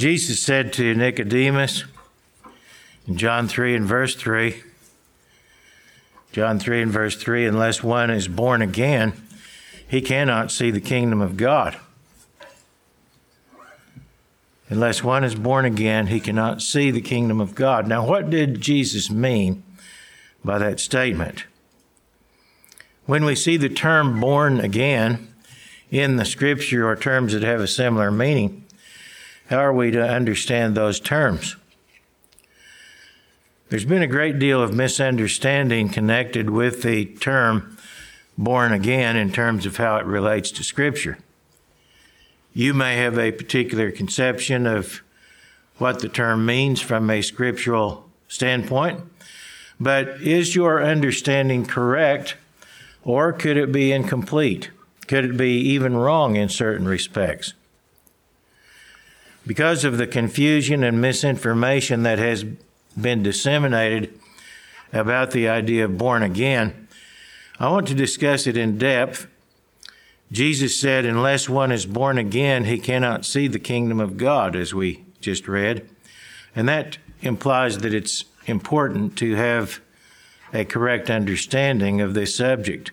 Jesus said to Nicodemus in John 3 and verse 3, John 3 and verse 3, unless one is born again, he cannot see the kingdom of God. Unless one is born again, he cannot see the kingdom of God. Now, what did Jesus mean by that statement? When we see the term born again in the scripture or terms that have a similar meaning, how are we to understand those terms? There's been a great deal of misunderstanding connected with the term born again in terms of how it relates to Scripture. You may have a particular conception of what the term means from a scriptural standpoint, but is your understanding correct or could it be incomplete? Could it be even wrong in certain respects? Because of the confusion and misinformation that has been disseminated about the idea of born again, I want to discuss it in depth. Jesus said, Unless one is born again, he cannot see the kingdom of God, as we just read. And that implies that it's important to have a correct understanding of this subject.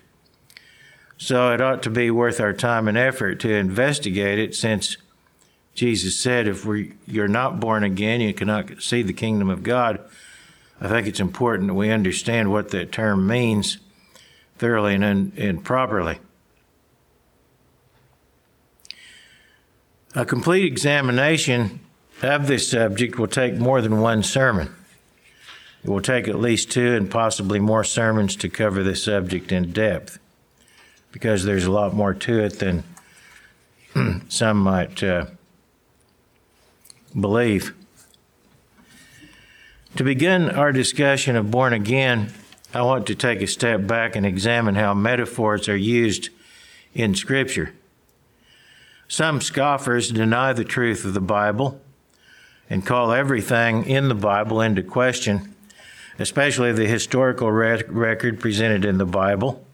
So it ought to be worth our time and effort to investigate it since Jesus said if we, you're not born again, you cannot see the kingdom of God. I think it's important that we understand what that term means thoroughly and, and properly. A complete examination of this subject will take more than one sermon. It will take at least two and possibly more sermons to cover this subject in depth because there's a lot more to it than some might uh, believe. To begin our discussion of born again, I want to take a step back and examine how metaphors are used in Scripture. Some scoffers deny the truth of the Bible and call everything in the Bible into question, especially the historical record presented in the Bible.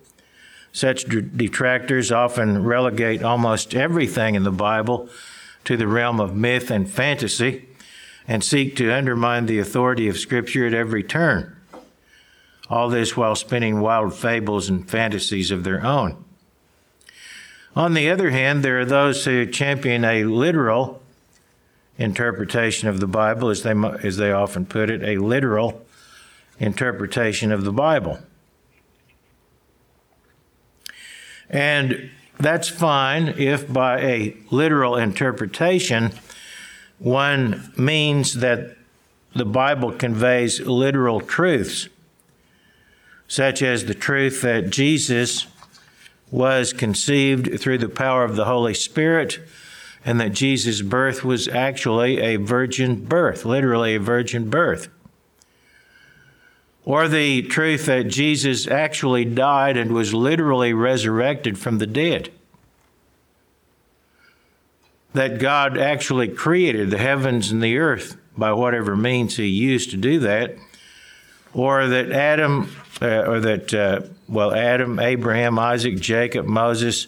Such detractors often relegate almost everything in the Bible to the realm of myth and fantasy and seek to undermine the authority of Scripture at every turn. All this while spinning wild fables and fantasies of their own. On the other hand, there are those who champion a literal interpretation of the Bible, as they, as they often put it, a literal interpretation of the Bible. And that's fine if by a literal interpretation one means that the Bible conveys literal truths such as the truth that Jesus was conceived through the power of the Holy Spirit and that Jesus' birth was actually a virgin birth, literally a virgin birth. Or the truth that Jesus actually died and was literally resurrected from the dead. That God actually created the heavens and the earth by whatever means he used to do that or that Adam, uh, or that, uh, well, Adam, Abraham, Isaac, Jacob, Moses,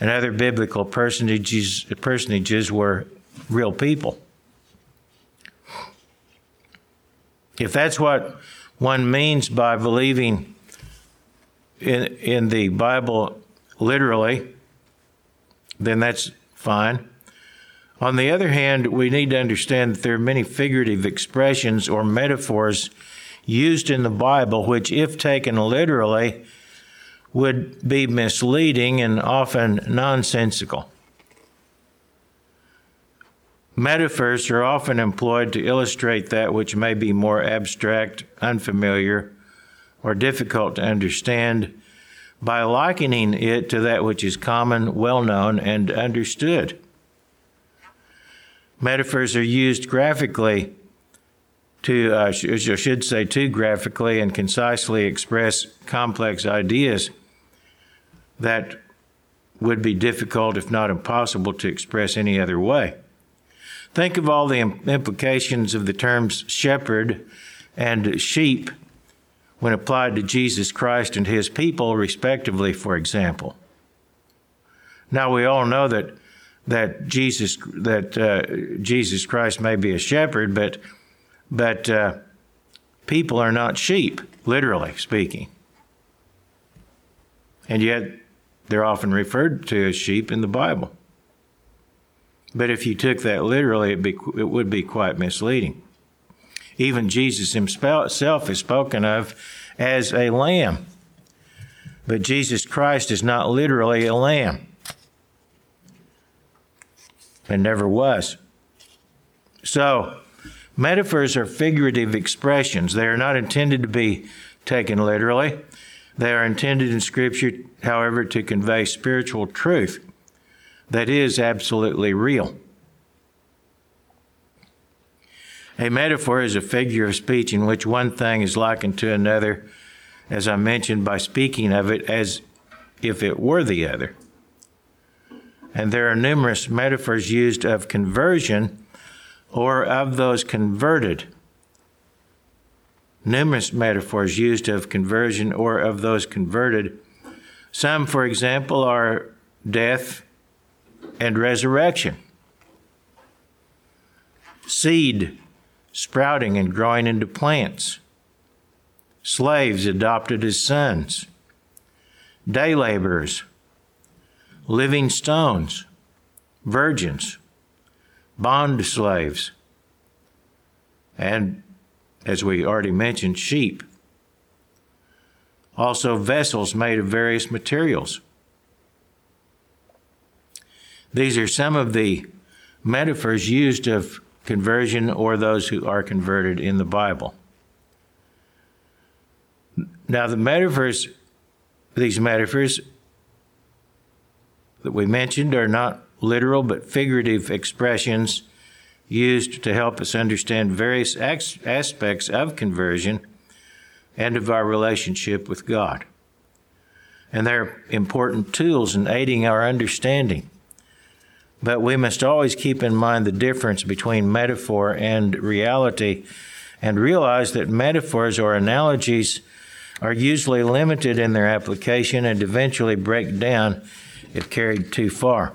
and other biblical personages, personages were real people. If that's what one means by believing in, in the Bible literally, then that's fine. On the other hand, we need to understand that there are many figurative expressions or metaphors used in the Bible, which, if taken literally, would be misleading and often nonsensical. Metaphors are often employed to illustrate that which may be more abstract, unfamiliar, or difficult to understand by likening it to that which is common, well known, and understood. Metaphors are used graphically to, uh, I should say, to graphically and concisely express complex ideas that would be difficult, if not impossible, to express any other way. Think of all the implications of the terms shepherd and sheep when applied to Jesus Christ and his people, respectively, for example. Now, we all know that that Jesus that uh, Jesus Christ may be a shepherd, but but uh, people are not sheep, literally speaking, and yet they're often referred to as sheep in the Bible. But if you took that literally, be, it would be quite misleading. Even Jesus himself is spoken of as a lamb. But Jesus Christ is not literally a lamb. And never was. So, metaphors are figurative expressions. They are not intended to be taken literally. They are intended in Scripture, however, to convey spiritual truth that is absolutely real. A metaphor is a figure of speech in which one thing is likened to another, as I mentioned, by speaking of it as if it were the other. And there are numerous metaphors used of conversion or of those converted. Numerous metaphors used of conversion or of those converted. Some, for example, are death and resurrection, seed sprouting and growing into plants, slaves adopted as sons, day laborers, living stones, virgins, bond slaves, and, as we already mentioned, sheep. Also, vessels made of various materials. These are some of the metaphors used of conversion or those who are converted in the Bible. Now, the metaphors, these metaphors that we mentioned are not literal but figurative expressions used to help us understand various aspects of conversion and of our relationship with God. And they're important tools in aiding our understanding. But we must always keep in mind the difference between metaphor and reality and realize that metaphors or analogies are usually limited in their application and eventually break down if carried too far.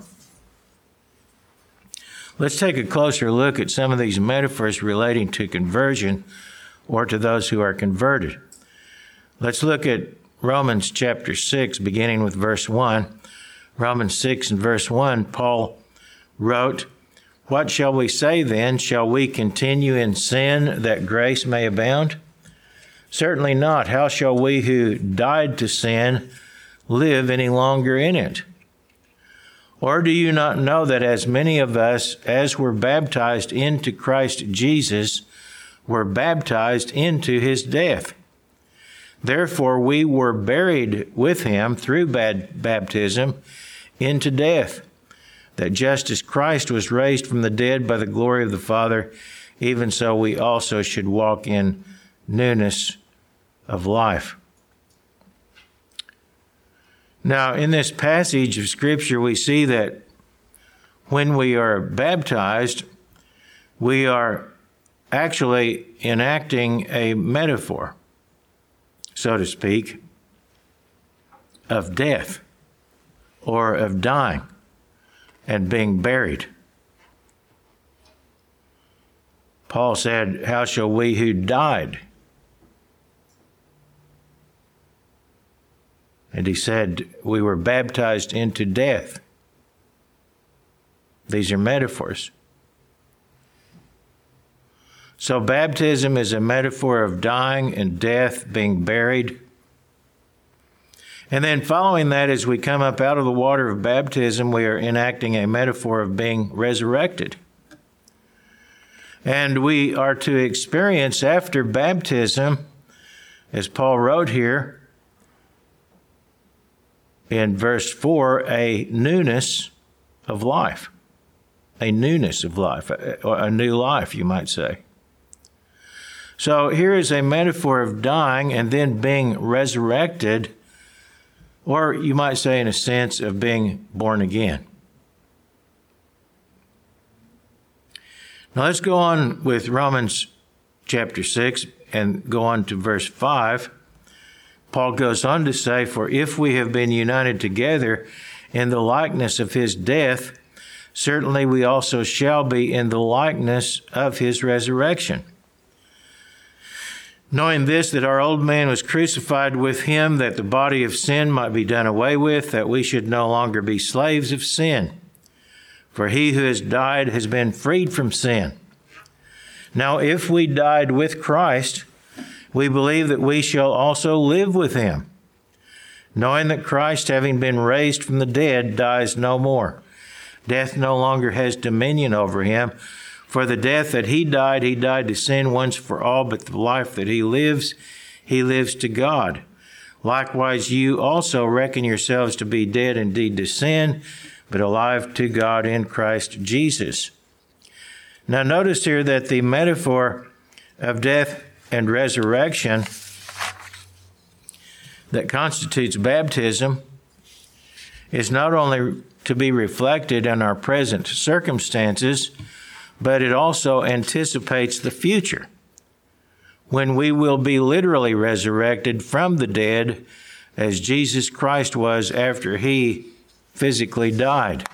Let's take a closer look at some of these metaphors relating to conversion or to those who are converted. Let's look at Romans chapter 6, beginning with verse 1. Romans 6 and verse 1, Paul wrote, What shall we say then? Shall we continue in sin that grace may abound? Certainly not. How shall we who died to sin live any longer in it? Or do you not know that as many of us as were baptized into Christ Jesus were baptized into his death? Therefore we were buried with him through baptism into death that just as Christ was raised from the dead by the glory of the Father, even so we also should walk in newness of life. Now, in this passage of Scripture, we see that when we are baptized, we are actually enacting a metaphor, so to speak, of death or of dying and being buried. Paul said, How shall we who died? And he said, We were baptized into death. These are metaphors. So, baptism is a metaphor of dying and death, being buried. And then following that, as we come up out of the water of baptism, we are enacting a metaphor of being resurrected. And we are to experience after baptism, as Paul wrote here in verse 4, a newness of life. A newness of life, a, new life, you might say. So here is a metaphor of dying and then being resurrected or you might say, in a sense, of being born again. Now let's go on with Romans chapter 6 and go on to verse 5. Paul goes on to say, For if we have been united together in the likeness of his death, certainly we also shall be in the likeness of his resurrection. Knowing this, that our old man was crucified with him, that the body of sin might be done away with, that we should no longer be slaves of sin. For he who has died has been freed from sin. Now, if we died with Christ, we believe that we shall also live with him, knowing that Christ, having been raised from the dead, dies no more. Death no longer has dominion over him. For the death that he died, he died to sin once for all, but the life that he lives, he lives to God. Likewise, you also reckon yourselves to be dead indeed to sin, but alive to God in Christ Jesus. Now, notice here that the metaphor of death and resurrection that constitutes baptism is not only to be reflected in our present circumstances, but it also anticipates the future when we will be literally resurrected from the dead as Jesus Christ was after he physically died.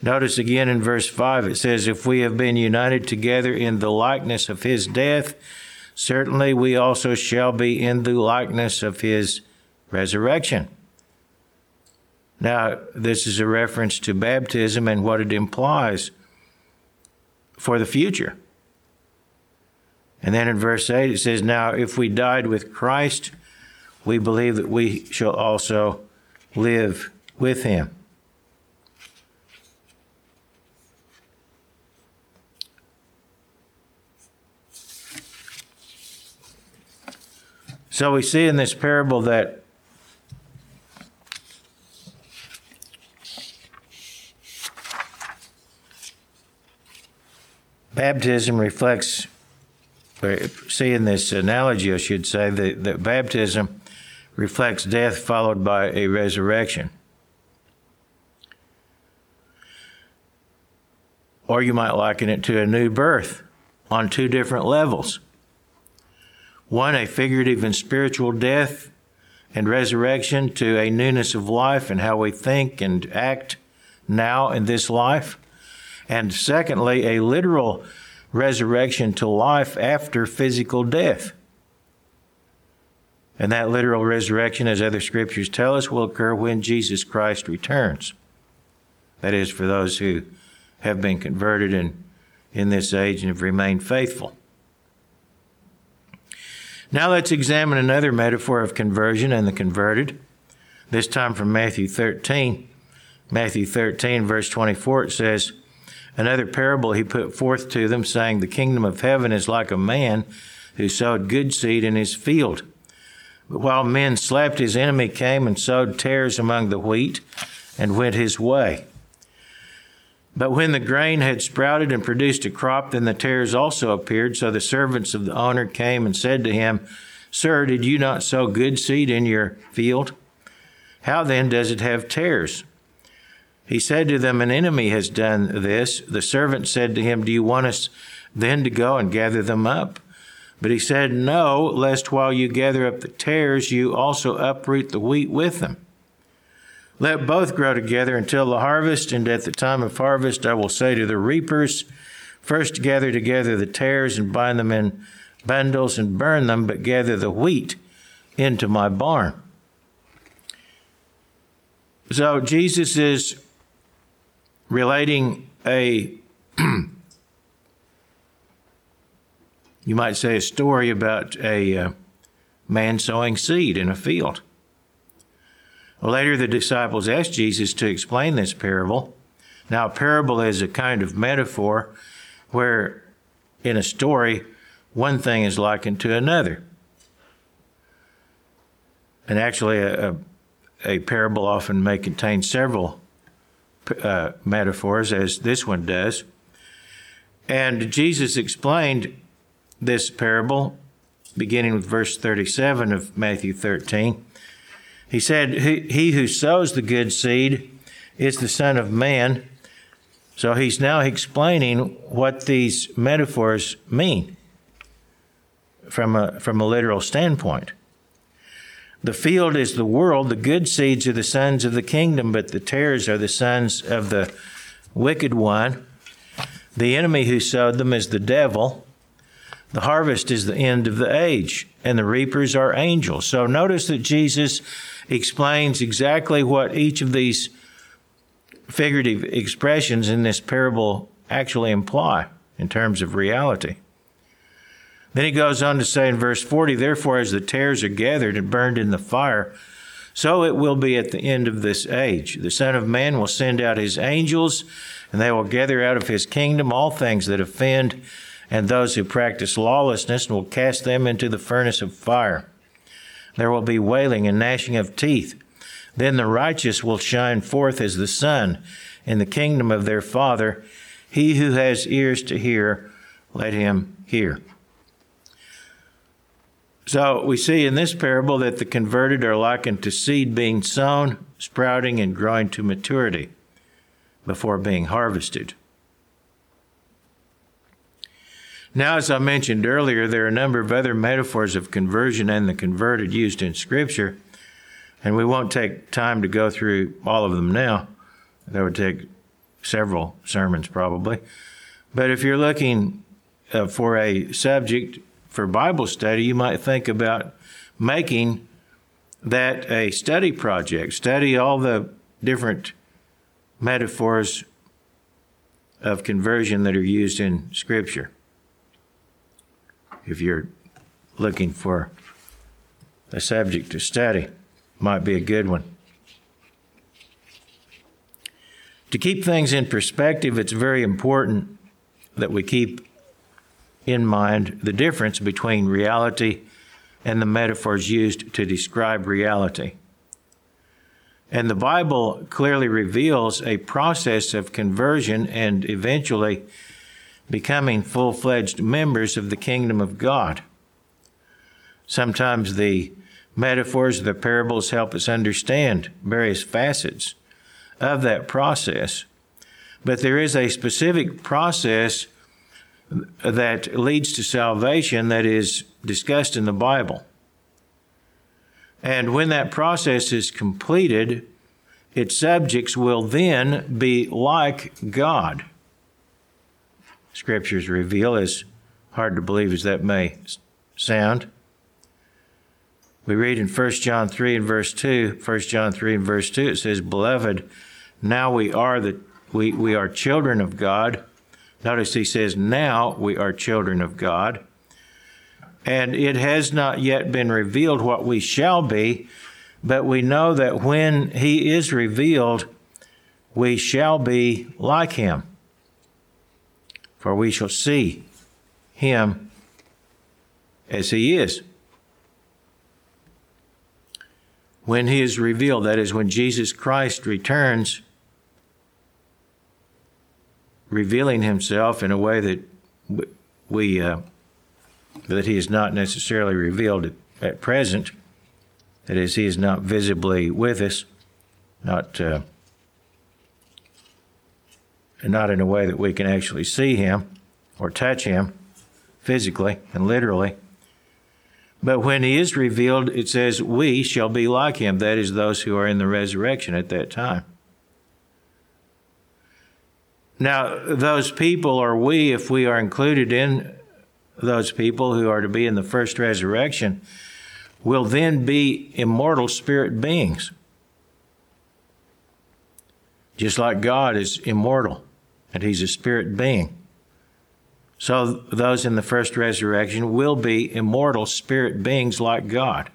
Notice again in verse 5 it says, If we have been united together in the likeness of his death, certainly we also shall be in the likeness of his resurrection. Now, this is a reference to baptism and what it implies for the future. And then in verse 8 it says, Now if we died with Christ, we believe that we shall also live with him. So we see in this parable that baptism reflects, see in this analogy, I should say, that, that baptism reflects death followed by a resurrection. Or you might liken it to a new birth on two different levels. One, a figurative and spiritual death and resurrection to a newness of life and how we think and act now in this life. And secondly, a literal resurrection to life after physical death. And that literal resurrection, as other scriptures tell us, will occur when Jesus Christ returns. That is, for those who have been converted in, in this age and have remained faithful. Now let's examine another metaphor of conversion and the converted, this time from Matthew 13. Matthew 13, verse 24, it says, Another parable he put forth to them, saying, The kingdom of heaven is like a man who sowed good seed in his field. But while men slept, his enemy came and sowed tares among the wheat and went his way. But when the grain had sprouted and produced a crop, then the tares also appeared. So the servants of the owner came and said to him, Sir, did you not sow good seed in your field? How then does it have tares? He said to them, An enemy has done this. The servant said to him, Do you want us then to go and gather them up? But he said, No, lest while you gather up the tares, you also uproot the wheat with them. Let both grow together until the harvest, and at the time of harvest I will say to the reapers, First gather together the tares and bind them in bundles and burn them, but gather the wheat into my barn. So Jesus is relating a, you might say, a story about a uh, man sowing seed in a field. Later, the disciples asked Jesus to explain this parable. Now, a parable is a kind of metaphor where in a story, one thing is likened to another. And actually, a, a, a parable often may contain several uh, metaphors, as this one does. And Jesus explained this parable beginning with verse 37 of Matthew 13. He said, He who sows the good seed is the Son of Man. So he's now explaining what these metaphors mean from a, from a literal standpoint. The field is the world, the good seeds are the sons of the kingdom, but the tares are the sons of the wicked one. The enemy who sowed them is the devil. The harvest is the end of the age, and the reapers are angels. So notice that Jesus explains exactly what each of these figurative expressions in this parable actually imply in terms of reality. Then he goes on to say in verse 40 Therefore, as the tares are gathered and burned in the fire, so it will be at the end of this age. The Son of Man will send out his angels, and they will gather out of his kingdom all things that offend and those who practice lawlessness, and will cast them into the furnace of fire. There will be wailing and gnashing of teeth. Then the righteous will shine forth as the sun in the kingdom of their Father. He who has ears to hear, let him hear. So we see in this parable that the converted are likened to seed being sown, sprouting, and growing to maturity before being harvested. Now, as I mentioned earlier, there are a number of other metaphors of conversion and the converted used in Scripture, and we won't take time to go through all of them now. That would take several sermons probably. But if you're looking uh, for a subject for Bible study, you might think about making that a study project. Study all the different metaphors of conversion that are used in Scripture if you're looking for a subject to study. Might be a good one. To keep things in perspective, it's very important that we keep in mind the difference between reality and the metaphors used to describe reality. And the Bible clearly reveals a process of conversion and eventually becoming full fledged members of the kingdom of God. Sometimes the metaphors, the parables help us understand various facets of that process. But there is a specific process that leads to salvation that is discussed in the Bible. And when that process is completed, its subjects will then be like God scriptures reveal, as hard to believe as that may sound. We read in 1 John 3 and verse 2, 1 John 3 and verse 2, it says, Beloved, now we are the we, we are children of God. Notice he says, Now we are children of God. And it has not yet been revealed what we shall be, but we know that when he is revealed, we shall be like him for we shall see him as he is. When he is revealed, that is, when Jesus Christ returns, revealing himself in a way that we uh, that he is not necessarily revealed at, at, present. That is, he is not visibly with us, not uh, not in a way that we can actually see him or touch him physically and literally. But when he is revealed, it says, We shall be like him. That is, those who are in the resurrection at that time. Now, those people, or we, if we are included in those people who are to be in the first resurrection, will then be immortal spirit beings. Just like God is immortal and he's a spirit being. So those in the first resurrection will be immortal spirit beings like God.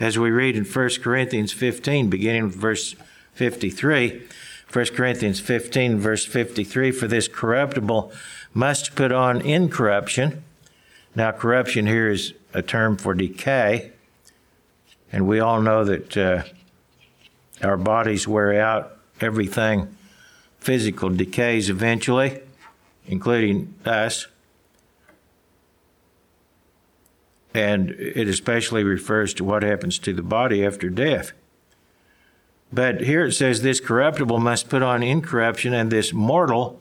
As we read in 1 Corinthians 15, beginning with verse 53, 1 Corinthians 15, verse 53, for this corruptible must put on incorruption. Now, corruption here is a term for decay, and we all know that uh, our bodies wear out everything physical decays eventually, including us. And it especially refers to what happens to the body after death. But here it says this corruptible must put on incorruption, and this mortal,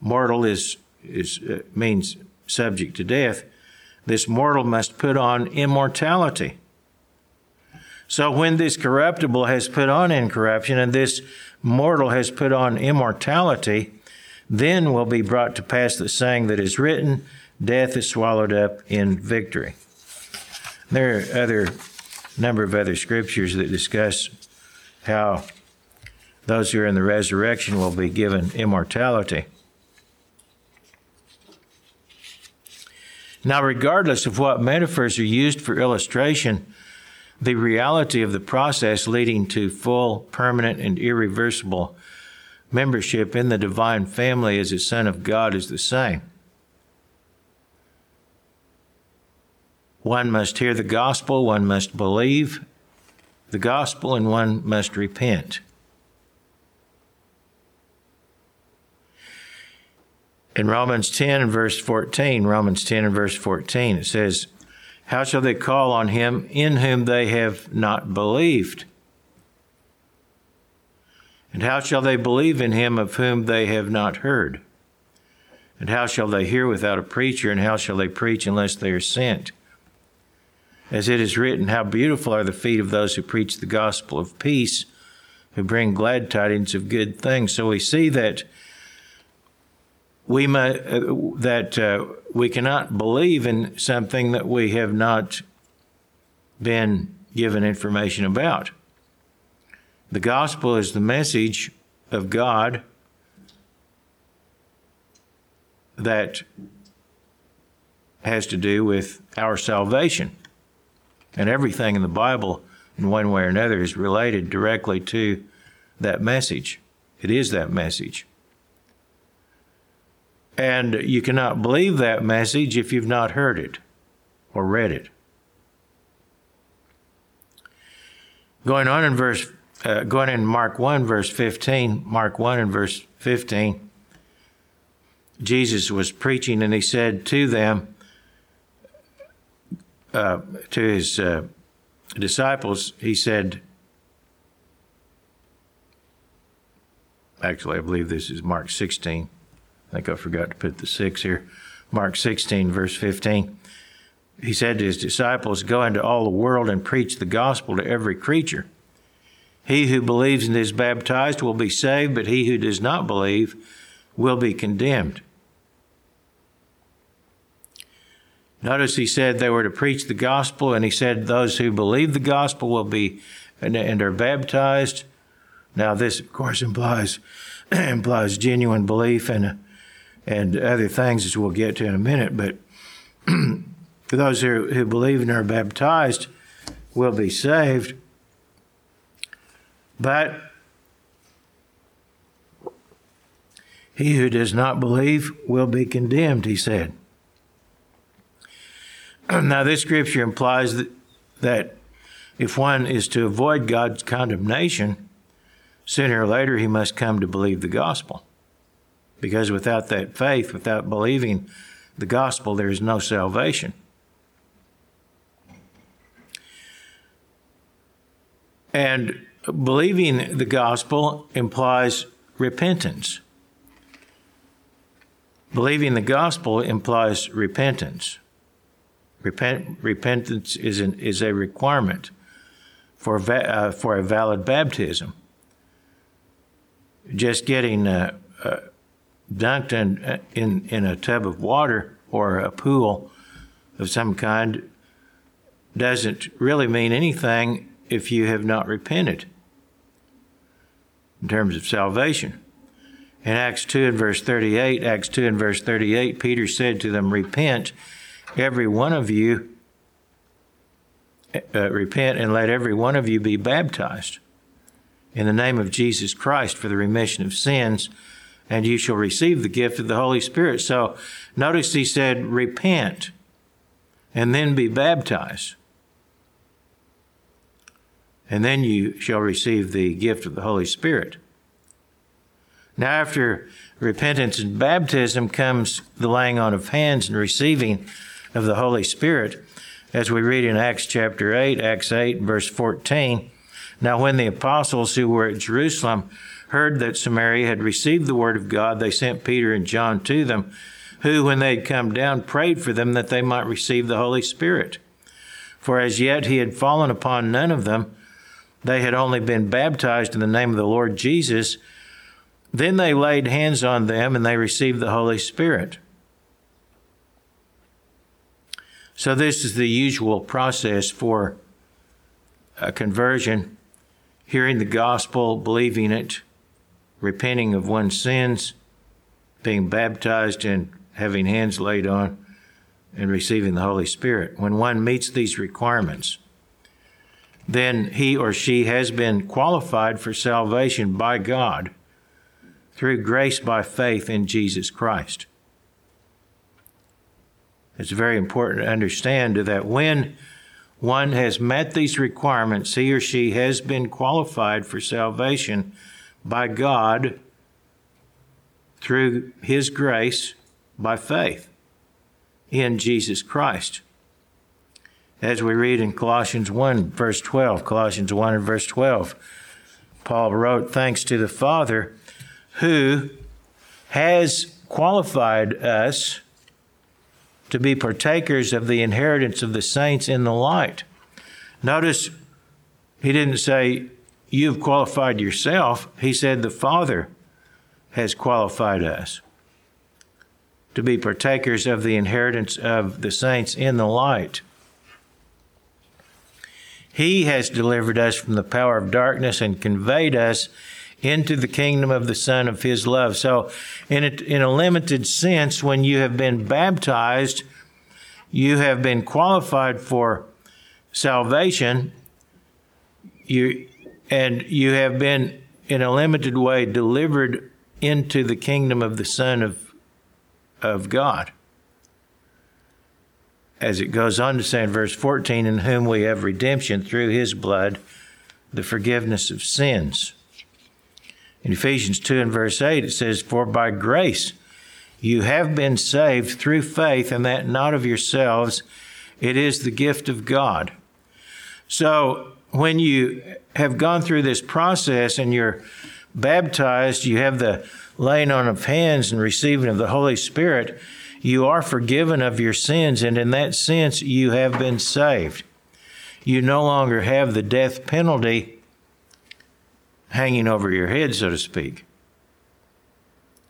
mortal is, is uh, means subject to death. This mortal must put on immortality. So when this corruptible has put on incorruption and this mortal has put on immortality, then will be brought to pass the saying that is written, death is swallowed up in victory. There are other number of other scriptures that discuss how those who are in the resurrection will be given immortality. Now, regardless of what metaphors are used for illustration, the reality of the process leading to full, permanent, and irreversible membership in the divine family as a son of God is the same. One must hear the gospel, one must believe the gospel, and one must repent. In Romans 10 and verse 14, Romans 10 and verse 14, it says, How shall they call on him in whom they have not believed? And how shall they believe in him of whom they have not heard? And how shall they hear without a preacher? And how shall they preach unless they are sent? As it is written, How beautiful are the feet of those who preach the gospel of peace, who bring glad tidings of good things. So we see that we may, uh, that uh, we cannot believe in something that we have not been given information about. The gospel is the message of God that has to do with our salvation. And everything in the Bible, in one way or another, is related directly to that message. It is that message. And you cannot believe that message if you've not heard it or read it. Going on in verse, uh, going in Mark 1, verse 15, Mark 1 and verse 15, Jesus was preaching and he said to them, uh, to his uh, disciples, he said, actually, I believe this is Mark 16. I think I forgot to put the six here. Mark 16, verse 15. He said to his disciples, Go into all the world and preach the gospel to every creature. He who believes and is baptized will be saved, but he who does not believe will be condemned. Notice he said they were to preach the gospel, and he said those who believe the gospel will be and, and are baptized. Now, this, of course, implies implies genuine belief and and other things as we'll get to in a minute. But for those who, who believe and are baptized will be saved. But he who does not believe will be condemned, he said. now, this scripture implies that, that if one is to avoid God's condemnation, sooner or later he must come to believe the gospel. Because without that faith, without believing the gospel, there is no salvation. And believing the gospel implies repentance. Believing the gospel implies repentance. Repent, repentance is, an, is a requirement for, uh, for a valid baptism. Just getting uh, uh, dunked in, in, in a tub of water or a pool of some kind doesn't really mean anything if you have not repented in terms of salvation. In Acts 2 and verse 38, Acts 2 and verse 38, Peter said to them, Repent, every one of you, uh, repent and let every one of you be baptized in the name of Jesus Christ for the remission of sins and you shall receive the gift of the Holy Spirit. So notice he said, repent and then be baptized. And then you shall receive the gift of the Holy Spirit. Now, after repentance and baptism comes the laying on of hands and receiving of the Holy Spirit, as we read in Acts chapter 8, Acts 8, verse 14. Now, when the apostles who were at Jerusalem heard that Samaria had received the word of God, they sent Peter and John to them, who, when they had come down, prayed for them that they might receive the Holy Spirit. For as yet he had fallen upon none of them. They had only been baptized in the name of the Lord Jesus. Then they laid hands on them and they received the Holy Spirit. So, this is the usual process for a conversion hearing the gospel, believing it, repenting of one's sins, being baptized, and having hands laid on, and receiving the Holy Spirit. When one meets these requirements, then he or she has been qualified for salvation by God through grace by faith in Jesus Christ. It's very important to understand that when one has met these requirements, he or she has been qualified for salvation by God through His grace by faith in Jesus Christ. As we read in Colossians 1, verse 12, Colossians 1 and verse 12, Paul wrote, Thanks to the Father who has qualified us to be partakers of the inheritance of the saints in the light. Notice he didn't say, You've qualified yourself. He said, The Father has qualified us to be partakers of the inheritance of the saints in the light. He has delivered us from the power of darkness and conveyed us into the kingdom of the Son of His love. So, in a, in a limited sense, when you have been baptized, you have been qualified for salvation. You and you have been, in a limited way, delivered into the kingdom of the Son of of God. As it goes on to say in verse 14, in whom we have redemption through his blood, the forgiveness of sins. In Ephesians 2 and verse 8, it says, For by grace you have been saved through faith, and that not of yourselves, it is the gift of God. So when you have gone through this process and you're baptized, you have the laying on of hands and receiving of the Holy Spirit, you are forgiven of your sins, and in that sense, you have been saved. You no longer have the death penalty hanging over your head, so to speak.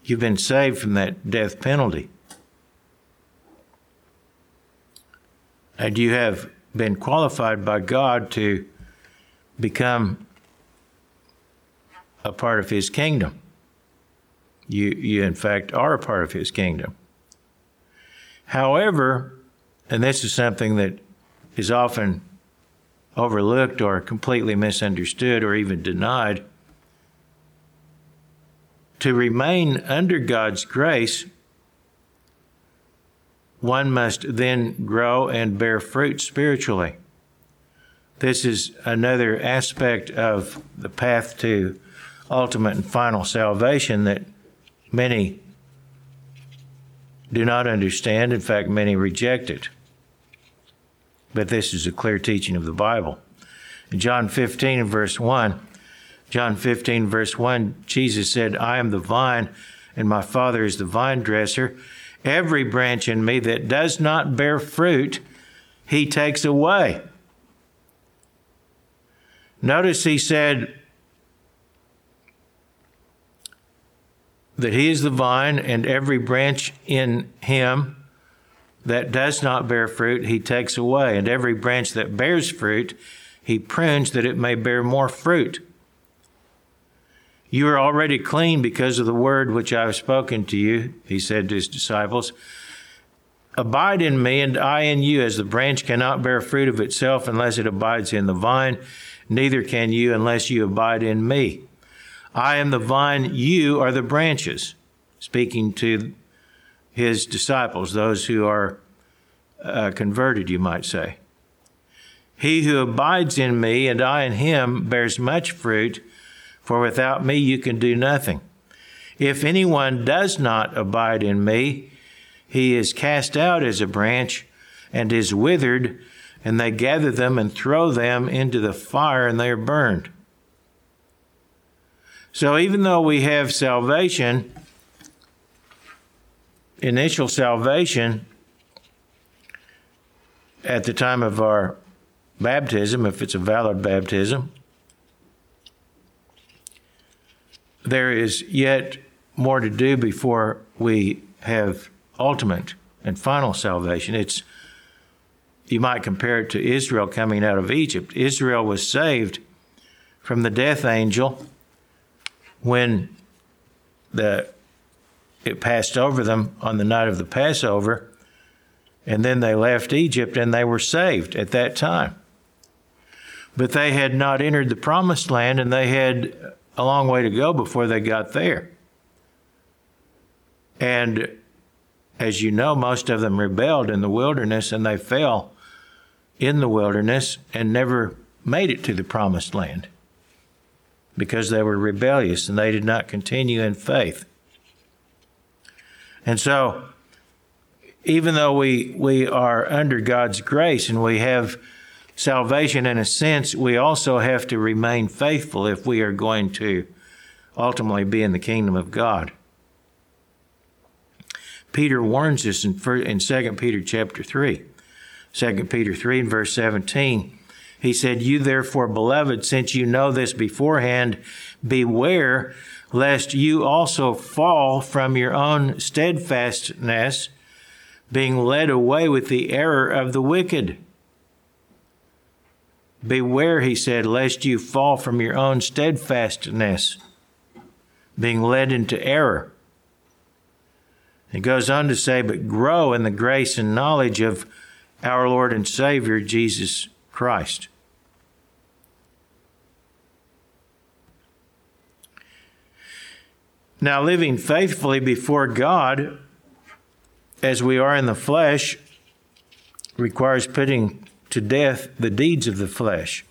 You've been saved from that death penalty. And you have been qualified by God to become a part of His kingdom. You, you, in fact, are a part of His kingdom. However, and this is something that is often overlooked or completely misunderstood or even denied, to remain under God's grace, one must then grow and bear fruit spiritually. This is another aspect of the path to ultimate and final salvation that many do not understand. In fact, many reject it. But this is a clear teaching of the Bible. In John 15 and verse 1, John 15, verse 1, Jesus said, I am the vine, and my Father is the vine dresser. Every branch in me that does not bear fruit, he takes away. Notice he said, that he is the vine, and every branch in him that does not bear fruit, he takes away. And every branch that bears fruit, he prunes that it may bear more fruit. You are already clean because of the word which I have spoken to you, he said to his disciples. Abide in me, and I in you, as the branch cannot bear fruit of itself unless it abides in the vine, neither can you unless you abide in me. I am the vine, you are the branches, speaking to his disciples, those who are uh, converted, you might say. He who abides in me and I in him bears much fruit, for without me you can do nothing. If anyone does not abide in me, he is cast out as a branch and is withered, and they gather them and throw them into the fire, and they are burned. So even though we have salvation, initial salvation at the time of our baptism, if it's a valid baptism, there is yet more to do before we have ultimate and final salvation. It's you might compare it to Israel coming out of Egypt. Israel was saved from the death angel when the it passed over them on the night of the Passover, and then they left Egypt and they were saved at that time. But they had not entered the promised land and they had a long way to go before they got there. And as you know, most of them rebelled in the wilderness and they fell in the wilderness and never made it to the promised land because they were rebellious and they did not continue in faith. And so, even though we, we are under God's grace and we have salvation in a sense, we also have to remain faithful if we are going to ultimately be in the kingdom of God. Peter warns us in, in 2 Peter chapter 3. 2 Peter 3 and verse 17. He said, You therefore, beloved, since you know this beforehand, beware lest you also fall from your own steadfastness, being led away with the error of the wicked. Beware, he said, lest you fall from your own steadfastness, being led into error. It goes on to say, but grow in the grace and knowledge of our Lord and Savior, Jesus Christ. Now, living faithfully before God as we are in the flesh requires putting to death the deeds of the flesh.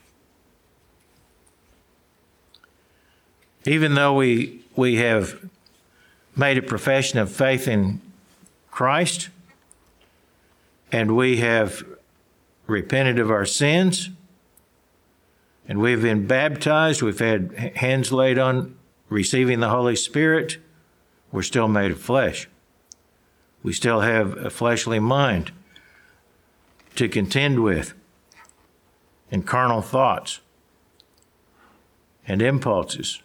Even though we, we have made a profession of faith in Christ and we have repented of our sins and we've been baptized, we've had hands laid on receiving the Holy Spirit, we're still made of flesh. We still have a fleshly mind to contend with, and carnal thoughts and impulses.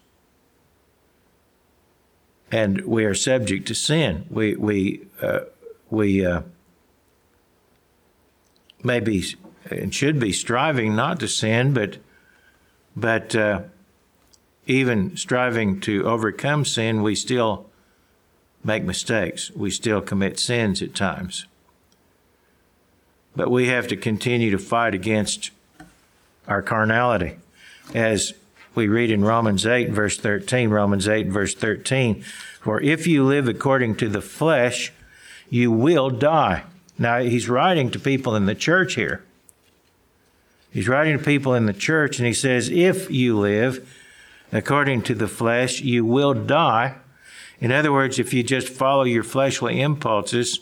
And we are subject to sin. We, we, uh, we uh, maybe and should be striving not to sin, but, but uh, even striving to overcome sin, we still make mistakes. We still commit sins at times. But we have to continue to fight against our carnality. As we read in Romans 8, verse 13, Romans 8, verse 13, for if you live according to the flesh, you will die. Now, he's writing to people in the church here. He's writing to people in the church, and he says, If you live according to the flesh, you will die. In other words, if you just follow your fleshly impulses,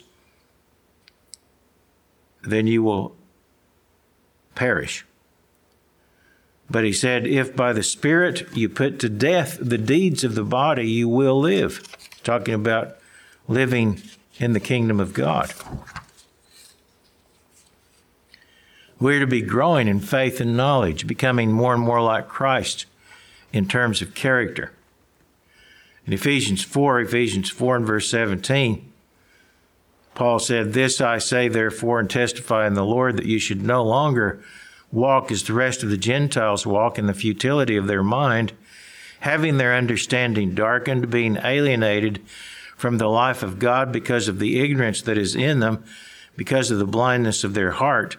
then you will perish. But he said, if by the Spirit you put to death the deeds of the body, you will live. Talking about living in the kingdom of God. We're to be growing in faith and knowledge, becoming more and more like Christ in terms of character. In Ephesians 4, Ephesians 4 and verse 17, Paul said, This I say, therefore, and testify in the Lord that you should no longer walk as the rest of the Gentiles walk in the futility of their mind, having their understanding darkened, being alienated from the life of God because of the ignorance that is in them, because of the blindness of their heart,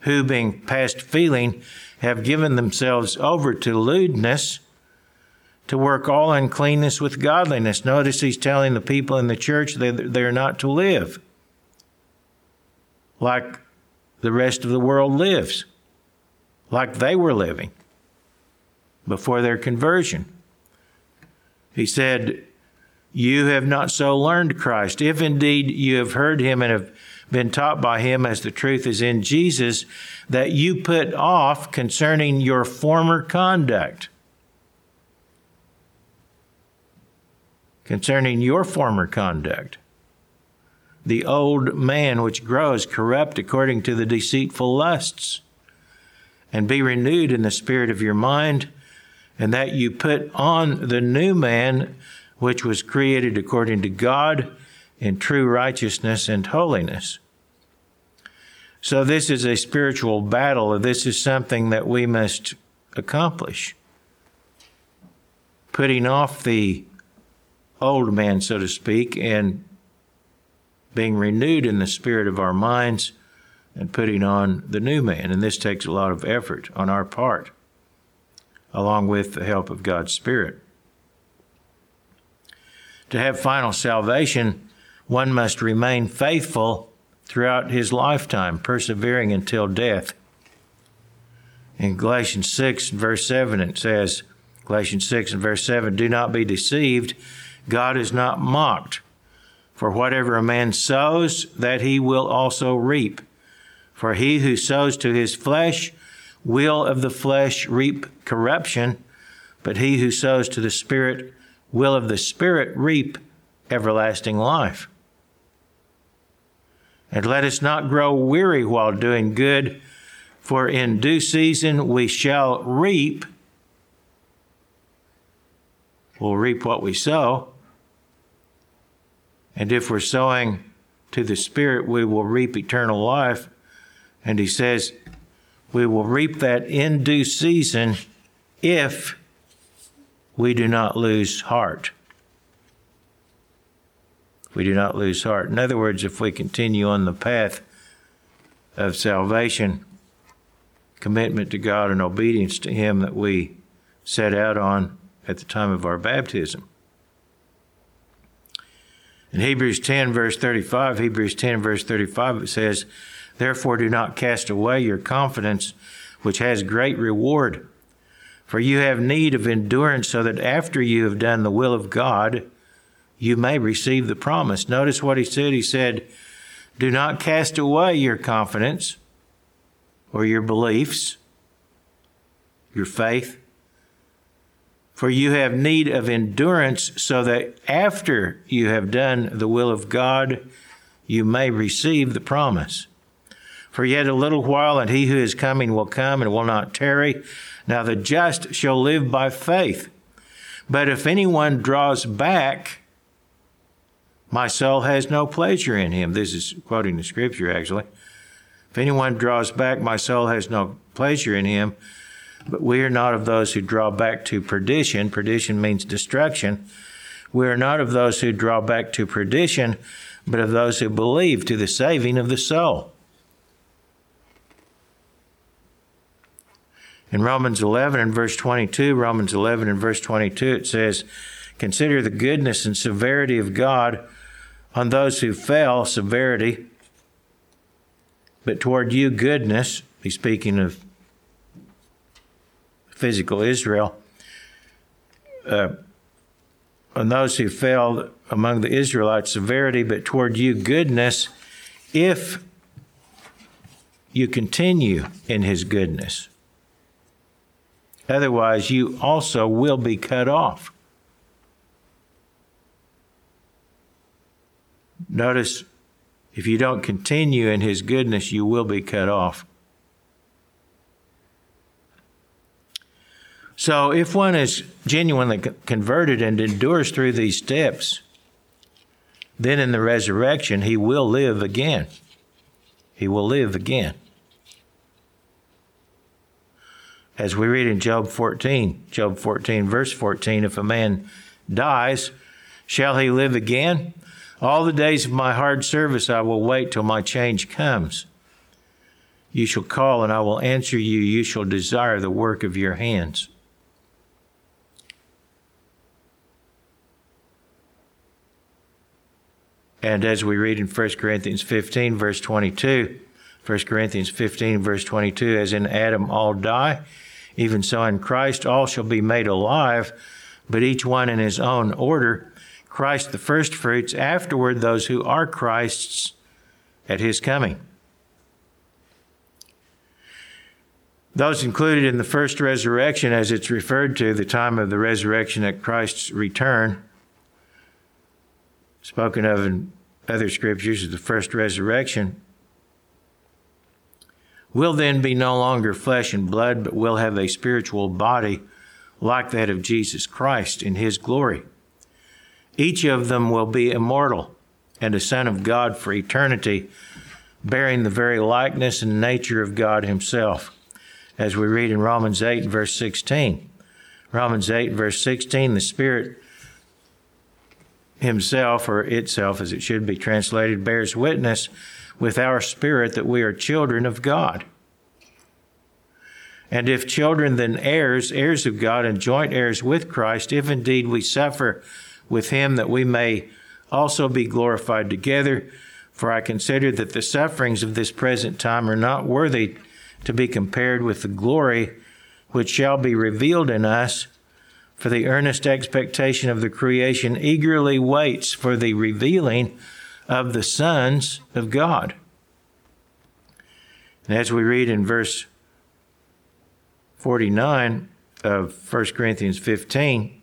who, being past feeling, have given themselves over to lewdness to work all uncleanness with godliness. Notice he's telling the people in the church that they're not to live like the rest of the world lives, like they were living before their conversion. He said, You have not so learned Christ. If indeed you have heard him and have been taught by him as the truth is in Jesus, that you put off concerning your former conduct. Concerning your former conduct. The old man which grows corrupt according to the deceitful lusts, and be renewed in the spirit of your mind, and that you put on the new man, which was created according to God in true righteousness and holiness. So, this is a spiritual battle. This is something that we must accomplish. Putting off the old man, so to speak, and being renewed in the spirit of our minds and putting on the new man. And this takes a lot of effort on our part, along with the help of God's Spirit. To have final salvation, one must remain faithful throughout his lifetime, persevering until death. In Galatians 6, verse 7, it says, Galatians 6 and verse 7, Do not be deceived. God is not mocked. For whatever a man sows, that he will also reap. For he who sows to his flesh will of the flesh reap corruption, but he who sows to the Spirit will of the Spirit reap everlasting life. And let us not grow weary while doing good, for in due season we shall reap. We'll reap what we sow. And if we're sowing to the Spirit, we will reap eternal life. And he says, we will reap that in due season if we do not lose heart. We do not lose heart. In other words, if we continue on the path of salvation, commitment to God, and obedience to Him that we set out on at the time of our baptism. In Hebrews 10, verse 35, Hebrews 10, verse 35, it says, Therefore do not cast away your confidence, which has great reward. For you have need of endurance, so that after you have done the will of God, you may receive the promise. Notice what he said. He said, Do not cast away your confidence or your beliefs, your faith, for you have need of endurance, so that after you have done the will of God, you may receive the promise. For yet a little while, and he who is coming will come and will not tarry. Now the just shall live by faith. But if anyone draws back, my soul has no pleasure in him. This is quoting the scripture, actually. If anyone draws back, my soul has no pleasure in him. But we are not of those who draw back to perdition. Perdition means destruction. We are not of those who draw back to perdition, but of those who believe to the saving of the soul. In Romans 11 and verse 22, Romans 11 and verse 22, it says, Consider the goodness and severity of God on those who fell, severity, but toward you, goodness. He's speaking of physical Israel. Uh, on those who fell among the Israelites, severity, but toward you, goodness, if you continue in his goodness. Otherwise, you also will be cut off. Notice, if you don't continue in his goodness, you will be cut off. So, if one is genuinely converted and endures through these steps, then in the resurrection, he will live again. He will live again. As we read in Job 14, Job 14, verse 14, if a man dies, shall he live again? All the days of my hard service I will wait till my change comes. You shall call, and I will answer you. You shall desire the work of your hands. And as we read in 1 Corinthians 15, verse 22, 1 Corinthians 15, verse 22, as in Adam all die, even so in Christ all shall be made alive, but each one in his own order. Christ the firstfruits, afterward those who are Christ's at his coming. Those included in the first resurrection, as it's referred to, the time of the resurrection at Christ's return, spoken of in other scriptures as the first resurrection, will then be no longer flesh and blood, but will have a spiritual body like that of Jesus Christ in his glory. Each of them will be immortal and a son of God for eternity, bearing the very likeness and nature of God himself, as we read in Romans 8, verse 16. Romans 8, verse 16, the Spirit himself, or itself as it should be translated, bears witness with our spirit that we are children of God. And if children, then heirs, heirs of God, and joint heirs with Christ, if indeed we suffer with him, that we may also be glorified together. For I consider that the sufferings of this present time are not worthy to be compared with the glory which shall be revealed in us. For the earnest expectation of the creation eagerly waits for the revealing of the sons of God. And as we read in verse 49 of 1 Corinthians 15,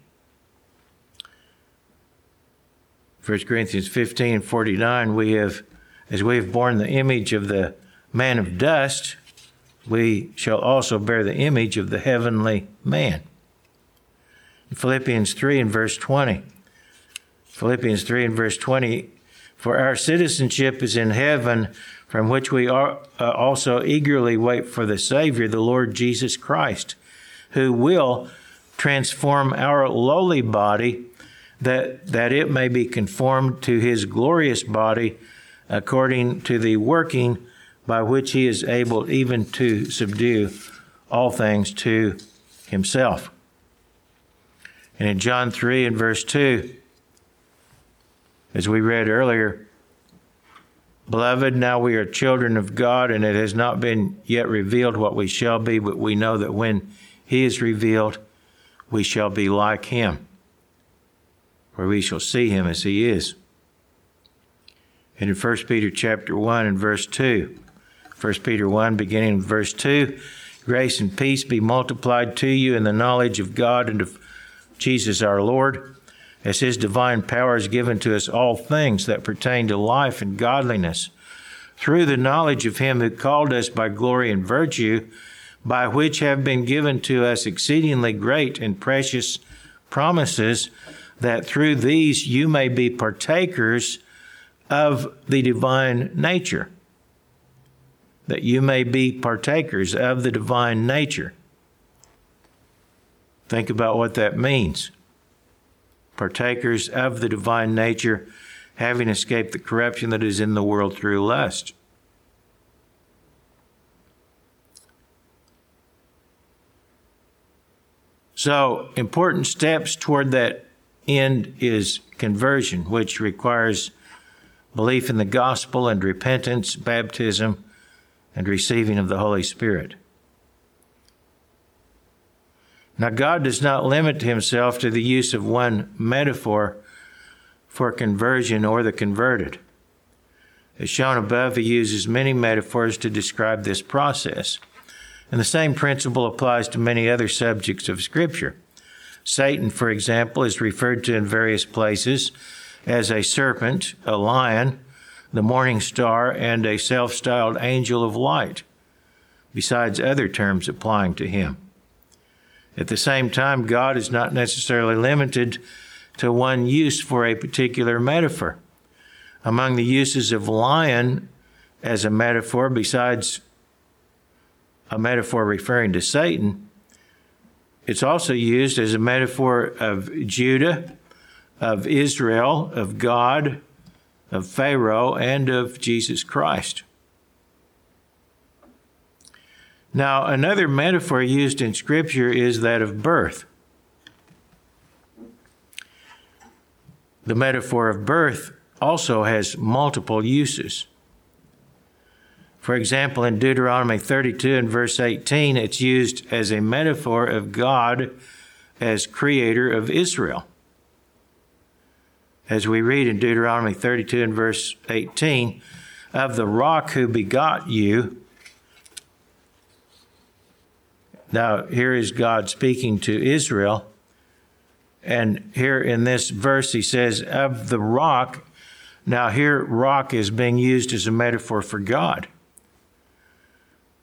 1 Corinthians 15 49, we have, as we have borne the image of the man of dust, we shall also bear the image of the heavenly man. Philippians 3 and verse 20. Philippians 3 and verse 20. For our citizenship is in heaven, from which we are, uh, also eagerly wait for the Savior, the Lord Jesus Christ, who will transform our lowly body that, that it may be conformed to his glorious body according to the working by which he is able even to subdue all things to himself. And in John 3 and verse 2, as we read earlier, Beloved, now we are children of God, and it has not been yet revealed what we shall be, but we know that when He is revealed, we shall be like Him, for we shall see Him as He is. And in 1 Peter chapter 1 and verse 2, 1 Peter 1, beginning verse 2, grace and peace be multiplied to you in the knowledge of God and of Jesus our Lord as his divine power is given to us all things that pertain to life and godliness, through the knowledge of him who called us by glory and virtue, by which have been given to us exceedingly great and precious promises, that through these you may be partakers of the divine nature. That you may be partakers of the divine nature. Think about what that means partakers of the divine nature, having escaped the corruption that is in the world through lust. So, important steps toward that end is conversion, which requires belief in the gospel and repentance, baptism, and receiving of the Holy Spirit. Now, God does not limit himself to the use of one metaphor for conversion or the converted. As shown above, he uses many metaphors to describe this process. And the same principle applies to many other subjects of Scripture. Satan, for example, is referred to in various places as a serpent, a lion, the morning star, and a self styled angel of light, besides other terms applying to him. At the same time, God is not necessarily limited to one use for a particular metaphor. Among the uses of lion as a metaphor, besides a metaphor referring to Satan, it's also used as a metaphor of Judah, of Israel, of God, of Pharaoh, and of Jesus Christ. Now, another metaphor used in Scripture is that of birth. The metaphor of birth also has multiple uses. For example, in Deuteronomy 32 and verse 18, it's used as a metaphor of God as creator of Israel. As we read in Deuteronomy 32 and verse 18, of the rock who begot you, Now, here is God speaking to Israel. And here in this verse, he says, of the rock. Now, here, rock is being used as a metaphor for God.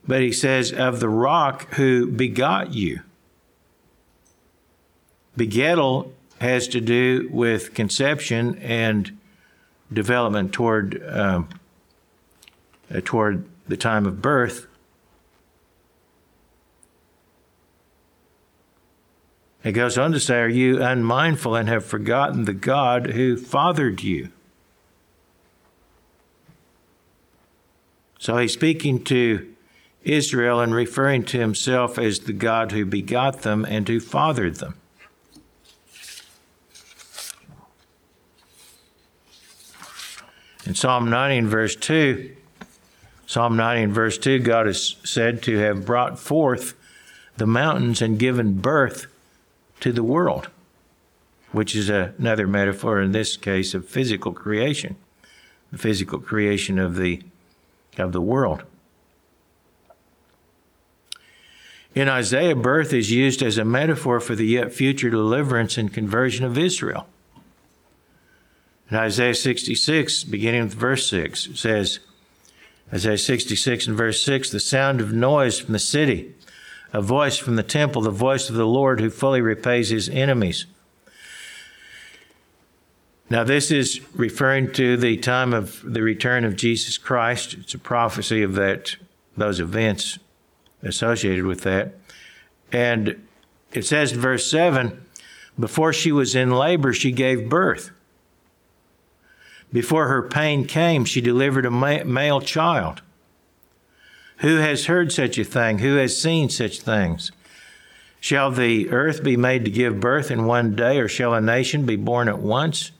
but he says, of the rock who begot you. Begettal has to do with conception and development toward um, uh, toward the time of birth. It goes on to say, Are you unmindful and have forgotten the God who fathered you? So he's speaking to Israel and referring to himself as the God who begot them and who fathered them. In Psalm 90 and verse 2, Psalm 90 and verse 2, God is said to have brought forth the mountains and given birth to the world, which is another metaphor in this case of physical creation, the physical creation of the, of the world. In Isaiah, birth is used as a metaphor for the yet future deliverance and conversion of Israel. In Isaiah 66, beginning with verse 6, it says, Isaiah 66 and verse 6, the sound of noise from the city, a voice from the temple, the voice of the Lord who fully repays his enemies. Now, this is referring to the time of the return of Jesus Christ. It's a prophecy of that, those events associated with that. And it says in verse 7 before she was in labor, she gave birth. Before her pain came, she delivered a male child. Who has heard such a thing? Who has seen such things? Shall the earth be made to give birth in one day, or shall a nation be born at once?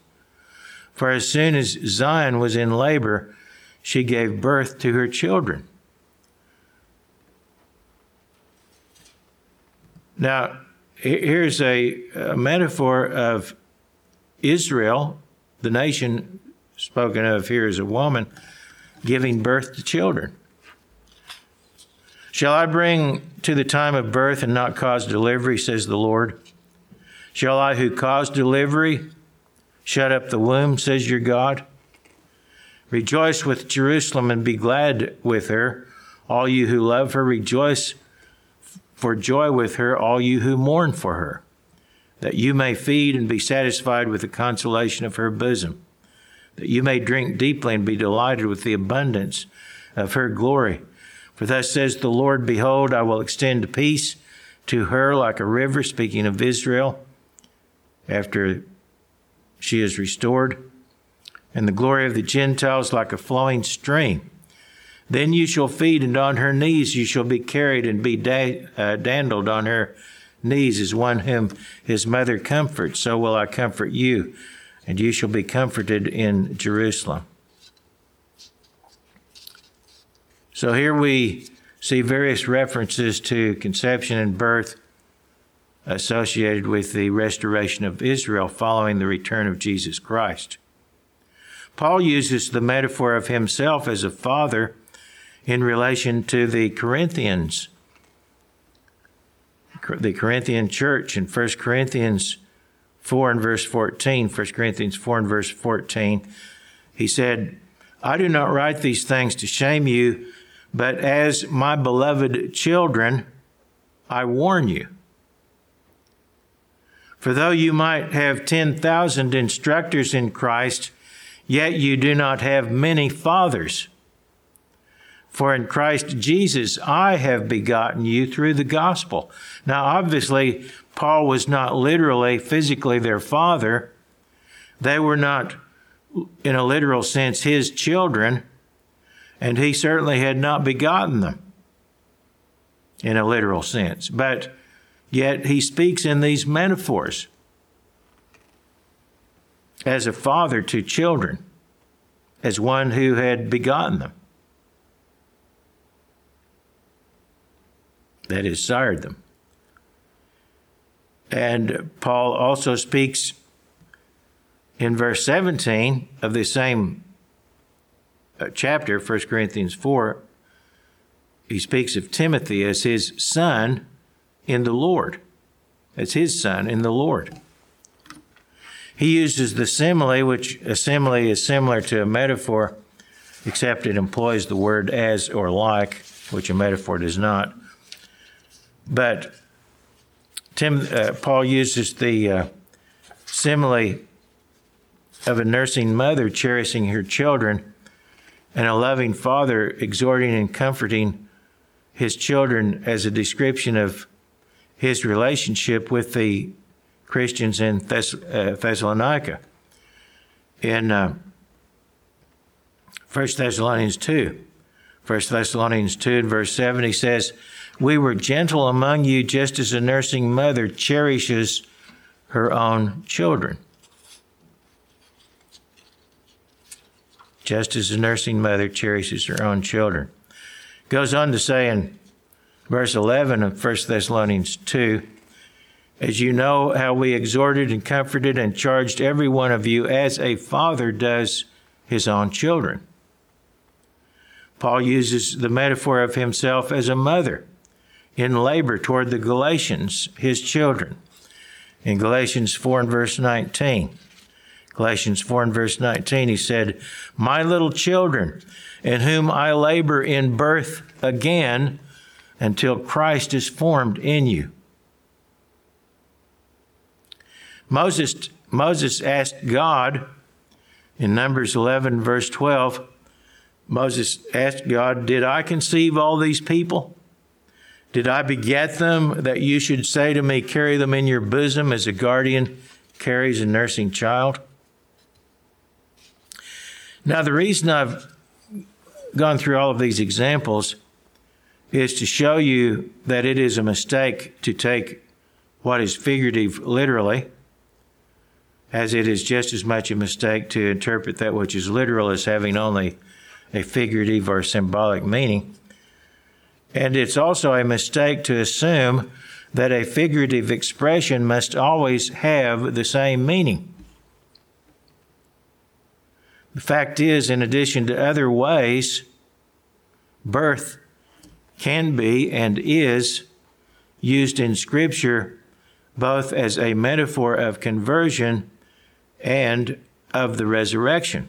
For as soon as Zion was in labor, she gave birth to her children. Now, here's a, a metaphor of Israel, the nation spoken of here as a woman, giving birth to children. Shall I bring to the time of birth and not cause delivery, says the Lord? Shall I, who cause delivery, shut up the womb, says your God? Rejoice with Jerusalem and be glad with her, all you who love her. Rejoice for joy with her, all you who mourn for her, that you may feed and be satisfied with the consolation of her bosom that you may drink deeply and be delighted with the abundance of her glory. For thus says the Lord, Behold, I will extend peace to her like a river, speaking of Israel, after she is restored, and the glory of the Gentiles like a flowing stream. Then you shall feed, and on her knees you shall be carried and be da- uh, dandled on her knees as one whom his mother comforts. So will I comfort you and you shall be comforted in Jerusalem. So here we see various references to conception and birth associated with the restoration of Israel following the return of Jesus Christ. Paul uses the metaphor of himself as a father in relation to the Corinthians, the Corinthian church in 1 Corinthians 4 and verse 14, 1 Corinthians 4 and verse 14, he said, I do not write these things to shame you, but as my beloved children, I warn you. For though you might have 10,000 instructors in Christ, yet you do not have many fathers. For in Christ Jesus I have begotten you through the gospel. Now, obviously, Paul was not literally, physically their father. They were not, in a literal sense, his children, and he certainly had not begotten them in a literal sense. But yet he speaks in these metaphors as a father to children, as one who had begotten them. That is, sired them. And Paul also speaks in verse 17 of the same chapter, 1 Corinthians 4. He speaks of Timothy as his son in the Lord, as his son in the Lord. He uses the simile, which a simile is similar to a metaphor, except it employs the word as or like which a metaphor does not. But Tim, uh, Paul uses the uh, simile of a nursing mother cherishing her children and a loving father exhorting and comforting his children as a description of his relationship with the Christians in Thess- uh, Thessalonica. In uh, 1 Thessalonians 2, 1 Thessalonians 2 and verse 7, he says, We were gentle among you just as a nursing mother cherishes her own children. Just as a nursing mother cherishes her own children. Goes on to say in verse 11 of 1 Thessalonians 2, as you know how we exhorted and comforted and charged every one of you as a father does his own children. Paul uses the metaphor of himself as a mother in labor toward the Galatians, his children. In Galatians 4 and verse 19, Galatians 4 and verse 19, he said, My little children, in whom I labor in birth again until Christ is formed in you. Moses, Moses asked God in Numbers 11, verse 12, Moses asked God, Did I conceive all these people? Did I beget them that you should say to me, Carry them in your bosom as a guardian carries a nursing child? Now, the reason I've gone through all of these examples is to show you that it is a mistake to take what is figurative literally, as it is just as much a mistake to interpret that which is literal as having only a figurative or symbolic meaning. And it's also a mistake to assume that a figurative expression must always have the same meaning. The fact is, in addition to other ways, birth can be and is used in Scripture both as a metaphor of conversion and of the resurrection.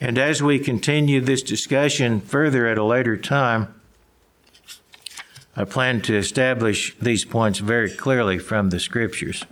And as we continue this discussion further at a later time, I plan to establish these points very clearly from the Scriptures.